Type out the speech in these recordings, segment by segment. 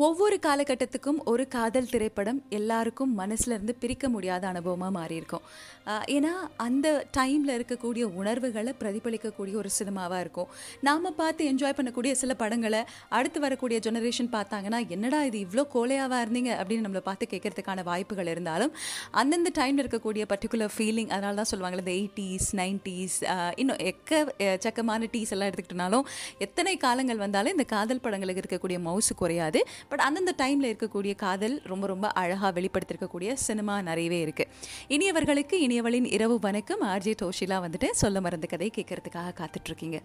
ஒவ்வொரு காலகட்டத்துக்கும் ஒரு காதல் திரைப்படம் எல்லாருக்கும் மனசுலேருந்து பிரிக்க முடியாத அனுபவமாக மாறியிருக்கும். ஏன்னா அந்த டைமில் இருக்கக்கூடிய உணர்வுகளை பிரதிபலிக்கக்கூடிய ஒரு சினிமாவாக இருக்கும். நாம் பார்த்து என்ஜாய் பண்ணக்கூடிய சில படங்களை அடுத்து வரக்கூடிய ஜெனரேஷன் பார்த்தாங்கன்னா என்னடா இது இவ்வளோ கோலையாவாக இருந்தீங்க? அப்படின்னு நம்மளை பார்த்து கேட்கறதுக்கான வாய்ப்புகள் இருந்தாலும் அந்தந்த டைமில் இருக்கக்கூடிய பர்டிகுலர் ஃபீலிங் அதனால தான் சொல்லுவாங்கள்ல இந்த எயிட்டிஸ் நைன்ட்டீஸ் இன்னும் எக்க சக்கமான டீஸ் எல்லாம் எடுத்துக்கிட்டனாலும் எத்தனை காலங்கள் வந்தாலும் இந்த காதல் படங்களுக்கு இருக்கக்கூடிய மவுசு குறையாது. பட் அந்தந்த டைமில் இருக்கக்கூடிய காதல் ரொம்ப ரொம்ப அழகாக வெளிப்படுத்திருக்கக்கூடிய சினிமா நிறையவே இருக்குது இனியவர்களுக்கு இனியவளின் இரவு வணக்கம். ஆர்ஜே டோஷிலா வந்துட்டு சொல்ல மறந்த கதை கேட்கறதுக்காக காத்துட்ருக்கீங்க.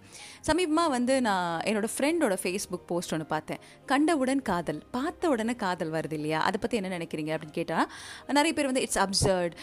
சமீபமாக வந்து நான் என்னோட ஃப்ரெண்டோட ஃபேஸ்புக் போஸ்ட் ஒன்று பார்த்தேன். கண்டவுடன் காதல் பார்த்த உடனே காதல் வருது இல்லையா? அதை பற்றி என்ன நினைக்கிறீங்க அப்படின்னு கேட்டால் நிறைய பேர் வந்து இட்ஸ் அப்சர்ட்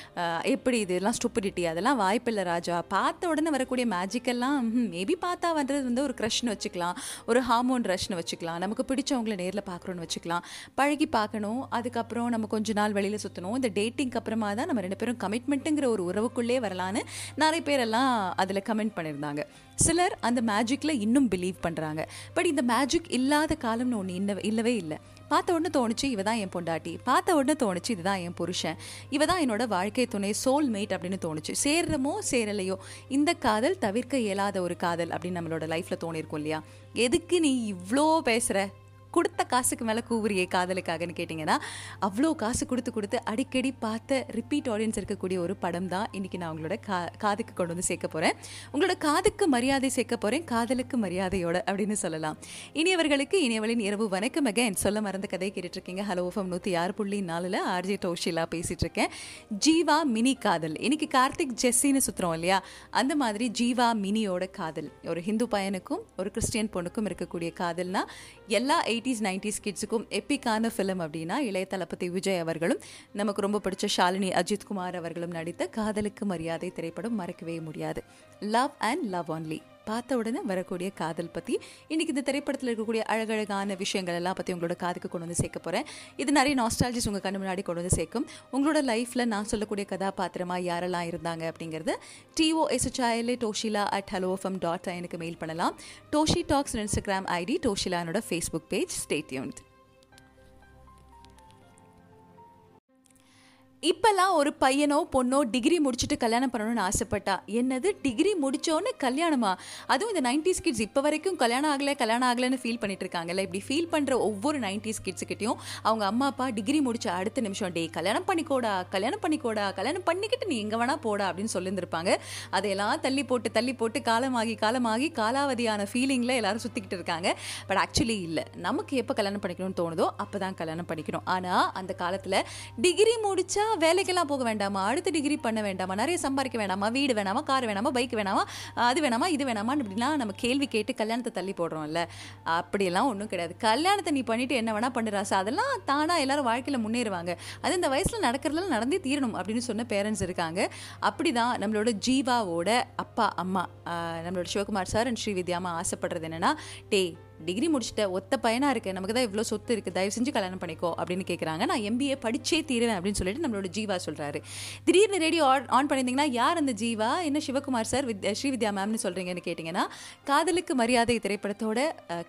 எப்படி இது? எல்லாம் ஸ்டூப்பிடிட்டி அதெல்லாம் வாய்ப்பில்லை ராஜா. பார்த்த உடனே வரக்கூடிய மேஜிக்கெல்லாம் மேபி பார்த்தா வந்தது வந்து ஒரு க்ரஷ்னு வச்சுக்கலாம். ஒரு ஹார்மோன் ரஷ்னு வச்சுக்கலாம். நமக்கு பிடிச்சவங்களை நேரில் பார்க்குறோன்னு வச்சுக்கலாம். பழகி பார்க்கணும். அதுக்கப்புறம் நம்ம கொஞ்ச நாள் வெளியில் சுற்றணும் இந்த டேட்டிங்க்கு அப்புறமா தான் நம்ம ரெண்டு பேரும் கமிட்மெண்ட்டுங்கிற ஒரு உறவுக்குள்ளே வரலான்னு நிறைய பேரெல்லாம் அதில் கமெண்ட் பண்ணியிருந்தாங்க. சிலர் அந்த மேஜிக்கில் இன்னும் பிலீவ் பண்ணுறாங்க பட் இந்த மேஜிக் இல்லாத காலம்னு ஒன்று இன்ன இல்லவே இல்லை. பார்த்த உடனே தோணுச்சு இவ தான் என் பொண்டாட்டி. பார்த்த உடனே தோணுச்சு இதுதான் என் புருஷன். இவ தான் என்னோட வாழ்க்கை துணை சோல் மேட் அப்படின்னு தோணுச்சு. சேர்றமோ சேரலையோ இந்த காதல் தவிர்க்க இயலாத ஒரு காதல் அப்படின்னு நம்மளோட லைஃப்பில் தோணியிருக்கும் இல்லையா? எதுக்கு நீ இவ்வளோ பேசுகிற கொடுத்த காசுக்கு மேலே கூவுறியே காதலுக்காகன்னு கேட்டிங்கன்னா அவ்வளோ காசு கொடுத்து கொடுத்து அடிக்கடி பார்த்த ரிப்பீட் ஆடியன்ஸ் இருக்கக்கூடிய ஒரு படம் தான் இன்றைக்கி நான் உங்களோட கா காதுக்கு கொண்டு வந்து சேர்க்க போகிறேன் உங்களோட காதுக்கு மரியாதை சேர்க்க போகிறேன் காதலுக்கு மரியாதையோட அப்படின்னு சொல்லலாம். இனியவர்களுக்கு இனியவளின் இரவு வணக்கம் அகைன் சொல்ல மறந்த கதை கேட்டுட்ருக்கீங்க. ஹலோ ஃபம் நூற்றி ஆறு புள்ளி நாலில் ஆர்ஜே டோஷிலா பேசிகிட்டு இருக்கேன் ஜீவா மினி காதல். இன்றைக்கி கார்த்திக் ஜெஸ்ஸின்னு சுற்றுறோம் இல்லையா? அந்த மாதிரி ஜீவா மினியோட காதல். ஒரு ஹிந்து பையனுக்கும் ஒரு கிறிஸ்டியன் பொண்ணுக்கும் இருக்கக்கூடிய காதல்னா எல்லா எயிட்டிஸ் நைன்டிஸ் கிட்ஸுக்கும் எப்பிக்கான ஃபிலிம் அப்படின்னா இளைய தளபதி விஜய் அவர்களும் நமக்கு ரொம்ப பிடிச்ச ஷாலினி அஜித் குமார் அவர்களும் நடித்த காதலுக்கு மரியாதை திரைப்படம் மறக்கவே முடியாது. லவ் அண்ட் லவ் ஒன்லி பார்த்த உடனே வரக்கூடிய காதல் பற்றி இன்றைக்கி இந்த திரைப்படத்தில் இருக்கக்கூடிய அழகழகான விஷயங்கள் எல்லாம் பற்றி உங்களோட காதுக்கு கொண்டு வந்து சேர்க்க போகிறேன் இது நிறைய நாஸ்டாலஜிஸ் உங்கள் கண்ணு முன்னாடி கொண்டு வந்து சேர்க்கும். உங்களோட லைஃப்பில் நான் சொல்லக்கூடிய கதாபாத்திரமாக யாரெல்லாம் இருந்தாங்க அப்படிங்கிறது T O S H I L A Toshila at Hello FM dot எனக்கு மெயில் பண்ணலாம். டோஷி டாக்ஸ் இன்ஸ்டாகிராம் ஐடி டோஷிலானோட ஃபேஸ்புக் பேஜ் ஸ்டேட்யூன்ட் இப்போல்லாம் ஒரு பையனோ பொண்ணோ டிகிரி முடிச்சுட்டு கல்யாணம் பண்ணணும்னு ஆசைப்பட்டா. என்னது? டிகிரி முடித்தோன்னு கல்யாணமா? அதுவும் இந்த நைன்டிஸ் கிட்ஸ் இப்போ வரைக்கும் கல்யாணம் ஆகலை கல்யாணம் ஆகலைன்னு ஃபீல் பண்ணிட்டு இருக்காங்கல்ல? இப்படி ஃபீல் பண்ணுற ஒவ்வொரு நைன்டிஸ் கிட்ஸுக்கிட்டையும் அவங்க அம்மா அப்பா டிகிரி முடிச்ச அடுத்த நிமிஷம் டே கல்யாணம் பண்ணிக்கோடா கல்யாணம் பண்ணிக்கோடா கல்யாணம் பண்ணிக்கிட்டு நீ எங்கே வேணா போடா அப்படின்னு சொல்லியிருந்திருப்பாங்க. அதையெல்லாம் தள்ளி போட்டு தள்ளி போட்டு காலமாகி காலமாகி காலாவதியான ஃபீலிங்கில் எல்லாரும் சுற்றிக்கிட்டு இருக்காங்க. பட் ஆக்சுவலி இல்லை. நமக்கு எப்போ கல்யாணம் பண்ணிக்கணும்னு தோணுதோ அப்போ தான் கல்யாணம் பண்ணிக்கணும். ஆனால் அந்த காலத்தில் டிகிரி முடிச்சா வேலைக்கெல்லாம் போக வேண்டாமா? அடுத்த டிகிரி பண்ண வேண்டாமா? நிறைய சம்பாதிக்க வேண்டாமா வீடு வேணாமா? கார் வேணாமா? பைக் வேணாமா? அது வேணாமா? இது வேணாமான்னு இப்படிலாம் நம்ம கேள்வி கேட்டு கல்யாணத்தை தள்ளி போடுறோம்ல. அப்படியெல்லாம் ஒன்றும் கிடையாது. கல்யாணத்தை நீ பண்ணிட்டு என்ன வேணா சார் அதெல்லாம் தானாக எல்லாரும் வாழ்க்கையில் முன்னேறுவாங்க. அது இந்த வயசில் நடக்கிறதெல்லாம் நடந்தே தீரணும் அப்படின்னு சொன்ன பேரண்ட்ஸ் இருக்காங்க. அப்படி தான் நம்மளோட ஜீவாவோட அப்பா அம்மா நம்மளோட சிவகுமார் சார் அண்ட் ஸ்ரீவித்யாமா ஆசைப்படுறது என்னென்னா டே டிகிரி முடிச்சுட்ட ஒத்த பையனாக இருக்கு நமக்கு தான் இவ்வளோ சொத்து இருக்குது தயவு செஞ்சு கல்யாணம் பண்ணிக்கோ அப்படின்னு கேட்குறாங்க நான் எம்பிஏ படிச்சே தீருவேன் அப்படின்னு சொல்லிட்டு நம்மளோட ஜீவா சொல்கிறாரு திடீர்னு ரேடியோ ஆன் ஆன் பண்ணியிருந்தீங்கன்னா யார் அந்த ஜீவா? என்ன சிவகுமார் சார் வித் ஸ்ரீவித்யா மேம்னு சொல்கிறீங்கன்னு கேட்டிங்கன்னா காதலுக்கு மரியாதை திரைப்படத்தோட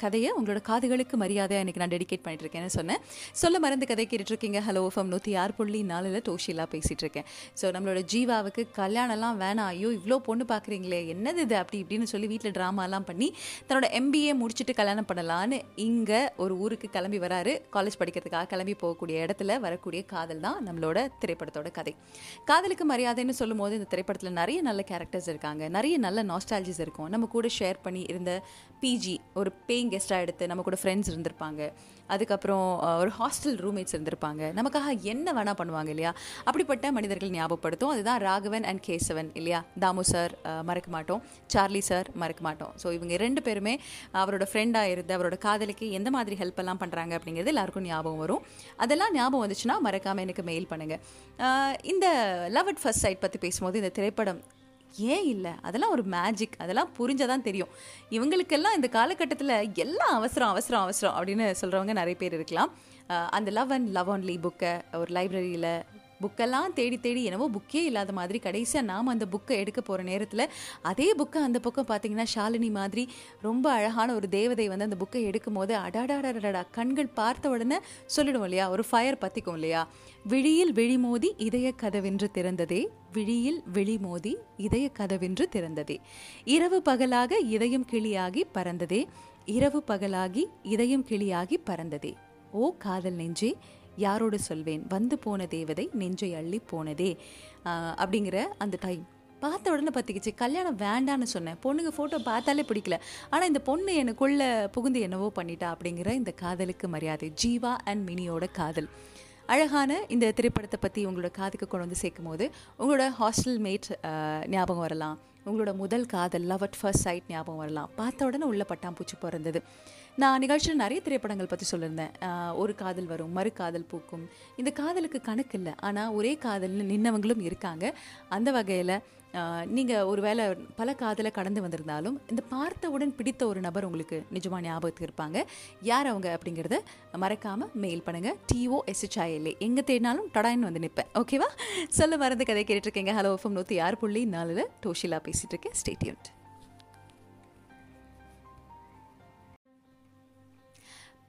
கதையை உங்களோட காதுகளுக்கு மரியாதை இன்னைக்கு நான் டெடிகேட் பண்ணிட்டு இருக்கேன்னு சொன்னேன். சொல்ல மறந்து கதை கேட்டுட்ருக்கீங்க ஹலோ ஃபம் நூற்றி ஆறு புள்ளி நாலில் டோஷிலாக பேசிகிட்டு இருக்கேன் ஸோ நம்மளோட ஜீவாவுக்கு கல்யாணம்லாம் வேணாம். ஐயோ இவ்வளோ பொண்ணு பார்க்குறீங்களே என்னது இது? அப்படி இப்படின்னு சொல்லி வீட்டில் ட்ராமாலாம் பண்ணி தன்னோட எம்பிஏ முடிச்சுட்டு கல்யாணம் பண்ணலான்னு இங்கே ஒரு ஊருக்கு கிளம்பி வராரு. காலேஜ் படிக்கிறதுக்காக கிளம்பி போகக்கூடிய இடத்துல வரக்கூடிய காதல் தான் நம்மளோட திரைப்படத்தோட கதை. காதலுக்கு மரியாதைன்னு சொல்லும் போது இந்த திரைப்படத்தில் நிறைய நல்ல கேரக்டர்ஸ் இருக்காங்க. நிறைய நல்ல நாஸ்டாலஜிஸ் இருக்கும். நம்ம கூட ஷேர் பண்ணி இருந்த பிஜி ஒரு பேயிங் கெஸ்ட்டாக எடுத்து நம்ம கூட ஃப்ரெண்ட்ஸ் இருந்திருப்பாங்க. அதுக்கப்புறம் ஒரு ஹாஸ்டல் ரூம்மேட்ஸ் இருந்திருப்பாங்க. நமக்காக என்ன வேணால் பண்ணுவாங்க இல்லையா? அப்படிப்பட்ட மனிதர்கள் ஞாபகப்படுத்தும். அதுதான் ராகவன் அண்ட் கேசவன் இல்லையா? தாமு சார் மறக்க மாட்டோம். சார்லி சார் மறக்க மாட்டோம். ஸோ இவங்க ரெண்டு பேருமே அவரோட ஃப்ரெண்டாக இருந்து அவரோட காதலுக்கு எந்த மாதிரி ஹெல்ப் எல்லாம் பண்ணுறாங்க அப்படிங்கிறது எல்லாருக்கும் ஞாபகம் வரும். அதெல்லாம் ஞாபகம் வந்துச்சுன்னா மறக்காமல் எனக்கு மெயில் பண்ணுங்கள் இந்த லவ் அட் ஃபர்ஸ்ட் சைட் பற்றி பேசும்போது இந்த திரைப்படம் ஏன் இல்லை? அதெல்லாம் ஒரு மேஜிக் அதெல்லாம் புரிஞ்சதான் தெரியும். இவங்களுக்கெல்லாம் இந்த காலகட்டத்தில் எல்லாம் அவசரம் அவசரம் அவசரம் அப்படின்னு சொல்கிறவங்க நிறைய பேர் இருக்கலாம். அந்த லவ் அண்ட் லவ் ஒன்லி புக்கை ஒரு லைப்ரரியில் புக்கெல்லாம் தேடி தேடி என்னவோ புக்கே இல்லாத மாதிரி கடைசியாக நாம் அந்த புக்கை எடுக்க போகிற நேரத்தில் அதே புக்கை அந்த பக்கம் பார்த்தீங்கன்னா ஷாலினி மாதிரி ரொம்ப அழகான ஒரு தேவதை வந்து அந்த புக்கை எடுக்கும் போது அடாடாடா கண்கள் பார்த்த உடனே சொல்லிடுவோம் இல்லையா? ஒரு ஃபயர் பற்றிக்கும் இல்லையா? விழியில் விழிமோதி இதய கதவென்று திறந்ததே விழியில் விழிமோதி இதய கதவென்று திறந்ததே. இரவு பகலாக இதயம் கிளியாகி பறந்ததே இரவு பகலாகி இதயம் கிளியாகி பறந்ததே. ஓ காதல் நெஞ்சே யாரோடு சொல்வேன்? வந்து போன தேவதை நெஞ்சை அள்ளி போனதே. அப்படிங்கிற அந்த டைம் பார்த்த உடனே பார்த்துக்கிச்சு கல்யாணம் வேண்டான்னு சொன்னேன். பொண்ணுங்க ஃபோட்டோ பார்த்தாலே பிடிக்கல. ஆனால் இந்த பொண்ணு எனக்குள்ள புகுந்து என்னவோ பண்ணிட்டா அப்படிங்கிற இந்த காதலுக்கு மரியாதை. ஜீவா அண்ட் மினியோட காதல். அழகான இந்த திரைப்படத்தை பற்றி உங்களோட காதுக்கு கொண்டு வந்து சேர்க்கும் போது உங்களோட ஹாஸ்டல் மேட் ஞாபகம் வரலாம். உங்களோட முதல் காதல் லவ் அட் ஃபர்ஸ்ட் சைட் ஞாபகம் வரலாம். பார்த்த உடனே உள்ள பட்டாம்பூச்சி பிறந்தது. நான் நிகழ்ச்சியில் நிறைய திரைப்படங்கள் பற்றி சொல்லியிருந்தேன். ஒரு காதல் வரும் மறு காதல் பூக்கும். இந்த காதலுக்கு கணக்கு இல்லை. ஆனால் ஒரே காதல்னு நின்னவங்களும் இருக்காங்க. அந்த வகையில் நீங்கள் ஒரு வேளை பல காதலை கடந்து வந்திருந்தாலும் இந்த பார்த்தவுடன் பிடித்த ஒரு நபர் உங்களுக்கு நிஜமாக ஞாபகத்துக்கு இருப்பாங்க. யார் அவங்க அப்படிங்கிறத மறக்காமல் மெயில் பண்ணுங்கள் டிஓ எஸ்ஹெச்ஐஎல்ஏ எங்கே தேடினாலும் டடாயின்னு வந்து நிற்பேன் ஓகேவா சொல்ல மறந்து கதை கேட்டுட்ருக்கீங்க ஹலோ எஃப்எம் நூற்றி ஆறு புள்ளி நாலில் டோஷிலா பேசிகிட்டு இருக்கேன். ஸ்டேட்யூன்ட்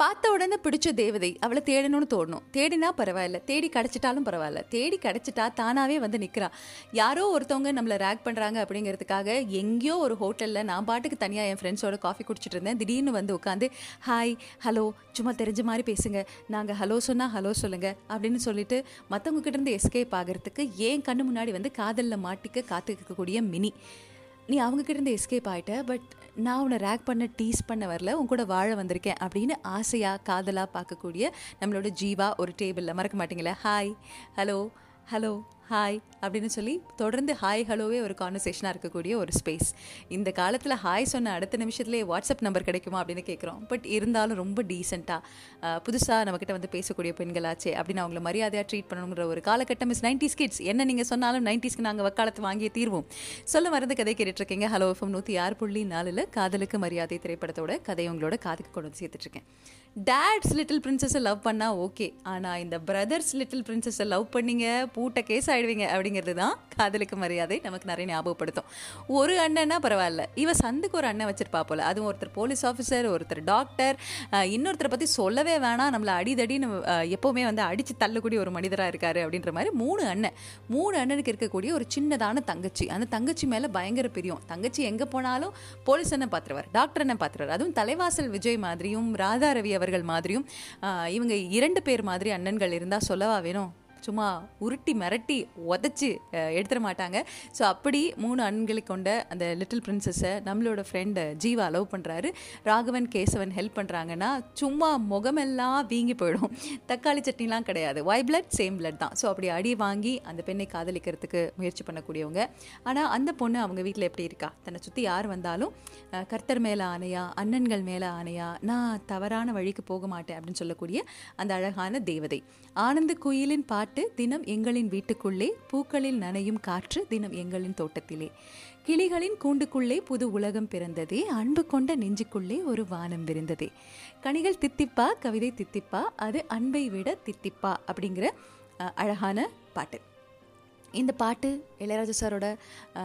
பார்த்த உடனே பிடிச்ச தேவதை அவளை தேடணும்னு தோணும். தேடினா பரவாயில்ல தேடி கிடச்சிட்டாலும் பரவாயில்ல. தேடி கிடச்சிட்டா தானாகவே வந்து நிற்கிறா யாரோ ஒருத்தவங்க நம்மளை ரேக் பண்ணுறாங்க அப்படிங்கிறதுக்காக எங்கேயோ ஒரு ஹோட்டலில் நான் பாட்டுக்கு தனியாக என் ஃப்ரெண்ட்ஸோட காஃபி குடிச்சிட்டு இருந்தேன். திடீர்னு வந்து உட்காந்து ஹாய் ஹலோ சும்மா தெரிஞ்ச மாதிரி பேசுங்க. நாங்கள் ஹலோ சொன்னால் ஹலோ சொல்லுங்கள் அப்படின்னு சொல்லிட்டு மற்றவங்க கிட்டேருந்து எஸ்கேப் ஆகிறதுக்கு ஏன் கண்ணு முன்னாடி வந்து காதலில் மாட்டிக்க காத்துக்கக்கூடிய மினி. நீ அவங்கக்கிட்ட இருந்து எஸ்கேப் ஆகிட்ட பட் நான் உன்னை ரேக் பண்ண டீஸ் பண்ண வரல உன் கூட வாழ வந்திருக்கேன் அப்படின்னு ஆசையாக காதலாக பார்க்கக்கூடிய நம்மளோட ஜீவா ஒரு டேபிளில் மறக்க மாட்டீங்களே? ஹாய் ஹலோ ஹலோ ஹாய் அப்படின்னு சொல்லி தொடர்ந்து ஹாய் ஹலோவே ஒரு கான்வர்சேஷனாக இருக்கக்கூடிய ஒரு ஸ்பேஸ் இந்த காலத்தில் ஹாய் சொன்ன அடுத்த நிமிஷத்துலேயே வாட்ஸ்அப் நம்பர் கிடைக்குமா அப்படின்னு கேட்குறோம் பட் இருந்தாலும் ரொம்ப டீசெண்டாக புதுசாக நம்மக்கிட்ட வந்து பேசக்கூடிய பெண்களாச்சே அப்படின்னு அவங்கள மரியாதையாக ட்ரீட் பண்ணணுங்கிற ஒரு காலகட்டம் இஸ் நைன்டிஸ் கிட்ஸ் என்ன நீங்கள் சொன்னாலும் நைன்டிஸ்க்கு நாங்கள் வக்காலத்து வாங்கியே தீர்வோம். சொல்ல மறந்து கதை கேட்டுட்ருக்கீங்க ஹலோ எஃப்எம் நூற்றி ஆறு புள்ளி நாலில் காதலுக்கு மரியாதை திரைப்படத்தோட கதை உங்களோட காதுக்கு கொண்டு வந்து சேர்த்துட்ருக்கேன் டேட்ஸ் லிட்டில் பிரின்சஸை லவ் பண்ணால் ஓகே ஆனால் இந்த பிரதர்ஸ் லிட்டில் பிரின்சஸை லவ் பண்ணீங்க பூட்ட கேஸ் ஆகிடுவீங்க அப்படிங்கிறது தான் காதலுக்கு மரியாதை நமக்கு நிறைய ஞாபகப்படுத்தும். ஒரு அண்ணன்னா பரவாயில்ல. இவ சந்துக்கு ஒரு அண்ணன் வச்சிருப்பா போல. அதுவும் ஒருத்தர் போலீஸ் ஆஃபீஸர் ஒருத்தர் டாக்டர் இன்னொருத்தரை பற்றி சொல்லவே வேணாம். நம்மளை அடிதடின்னு நம்ம எப்போவுமே வந்து அடித்து தள்ளக்கூடிய ஒரு மனிதராக இருக்காரு அப்படின்ற மாதிரி மூணு அண்ணன். மூணு அண்ணனுக்கு இருக்கக்கூடிய ஒரு சின்னதான தங்கச்சி. அந்த தங்கச்சி மேலே பயங்கர பிரியம். தங்கச்சி எங்கே போனாலும் போலீஸ் அண்ணன் பார்த்துருவார் டாக்டர் அண்ணன் பார்த்துருவார் அதுவும் தலைவாசல் விஜய் மாதிரியும் ராதா ரவி அவர் அவர்கள் மாதிரியும் இவங்க இரண்டு பேர் மாதிரி அண்ணன்கள் இருந்தால் சொல்லவா வேணும்? சும்மா உருட்டி மிரட்டி உதச்சி எடுத்துட மாட்டாங்க. ஸோ அப்படி மூணு அண்களை கொண்ட அந்த லிட்டில் பிரின்சஸை நம்மளோட ஃப்ரெண்டு ஜீவா லவ் பண்ணுறாரு ராகவன் கேசவன் ஹெல்ப் பண்ணுறாங்கன்னா சும்மா முகமெல்லாம் வீங்கி போயிடும். தக்காளி சட்னிலாம் கிடையாது. ஒய் பிளட் சேம் பிளட் தான். ஸோ அப்படி அடி வாங்கி அந்த பெண்ணை காதலிக்கிறதுக்கு முயற்சி பண்ணக்கூடியவங்க. ஆனால் அந்த பொண்ணு அவங்க வீட்டில் எப்படி இருக்கா? தன்னை சுற்றி யார் வந்தாலும் கர்த்தர் மேலே ஆணையா அண்ணன்கள் மேலே ஆணையா நான் தவறான வழிக்கு போக மாட்டேன் அப்படின்னு சொல்லக்கூடிய அந்த அழகான தேவதை. ஆனந்த குயிலின் பாட்டு தினம் எங்களின் வீட்டுக்குள்ளே பூக்களில் நனையும் காற்று தினம் எங்களின் தோட்டத்திலே. கிளிகளின் கூண்டுக்குள்ளே புது உலகம் பிறந்ததே அன்பு கொண்ட நெஞ்சுக்குள்ளே ஒரு வானம் விருந்ததே. கனிகள் தித்திப்பா கவிதை தித்திப்பா அது அன்பை விட தித்திப்பா அப்படிங்கிற அஹ், அழகான பாட்டு. இந்த பாட்டு இளையராஜா சாரோட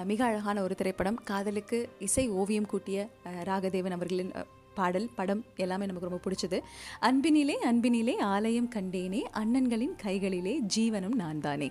மிக அழகான ஒரு திரைப்படம் காதலுக்கு இசை ஓவியம் கூட்டிய ராகதேவன் அவர்களின் பாடல் படம் எல்லாமே நமக்கு ரொம்ப பிடிச்சது. அன்பினிலே அன்பினிலே ஆலயம் கண்டேனே அண்ணன்களின் கைகளிலே ஜீவனம் நான் தானே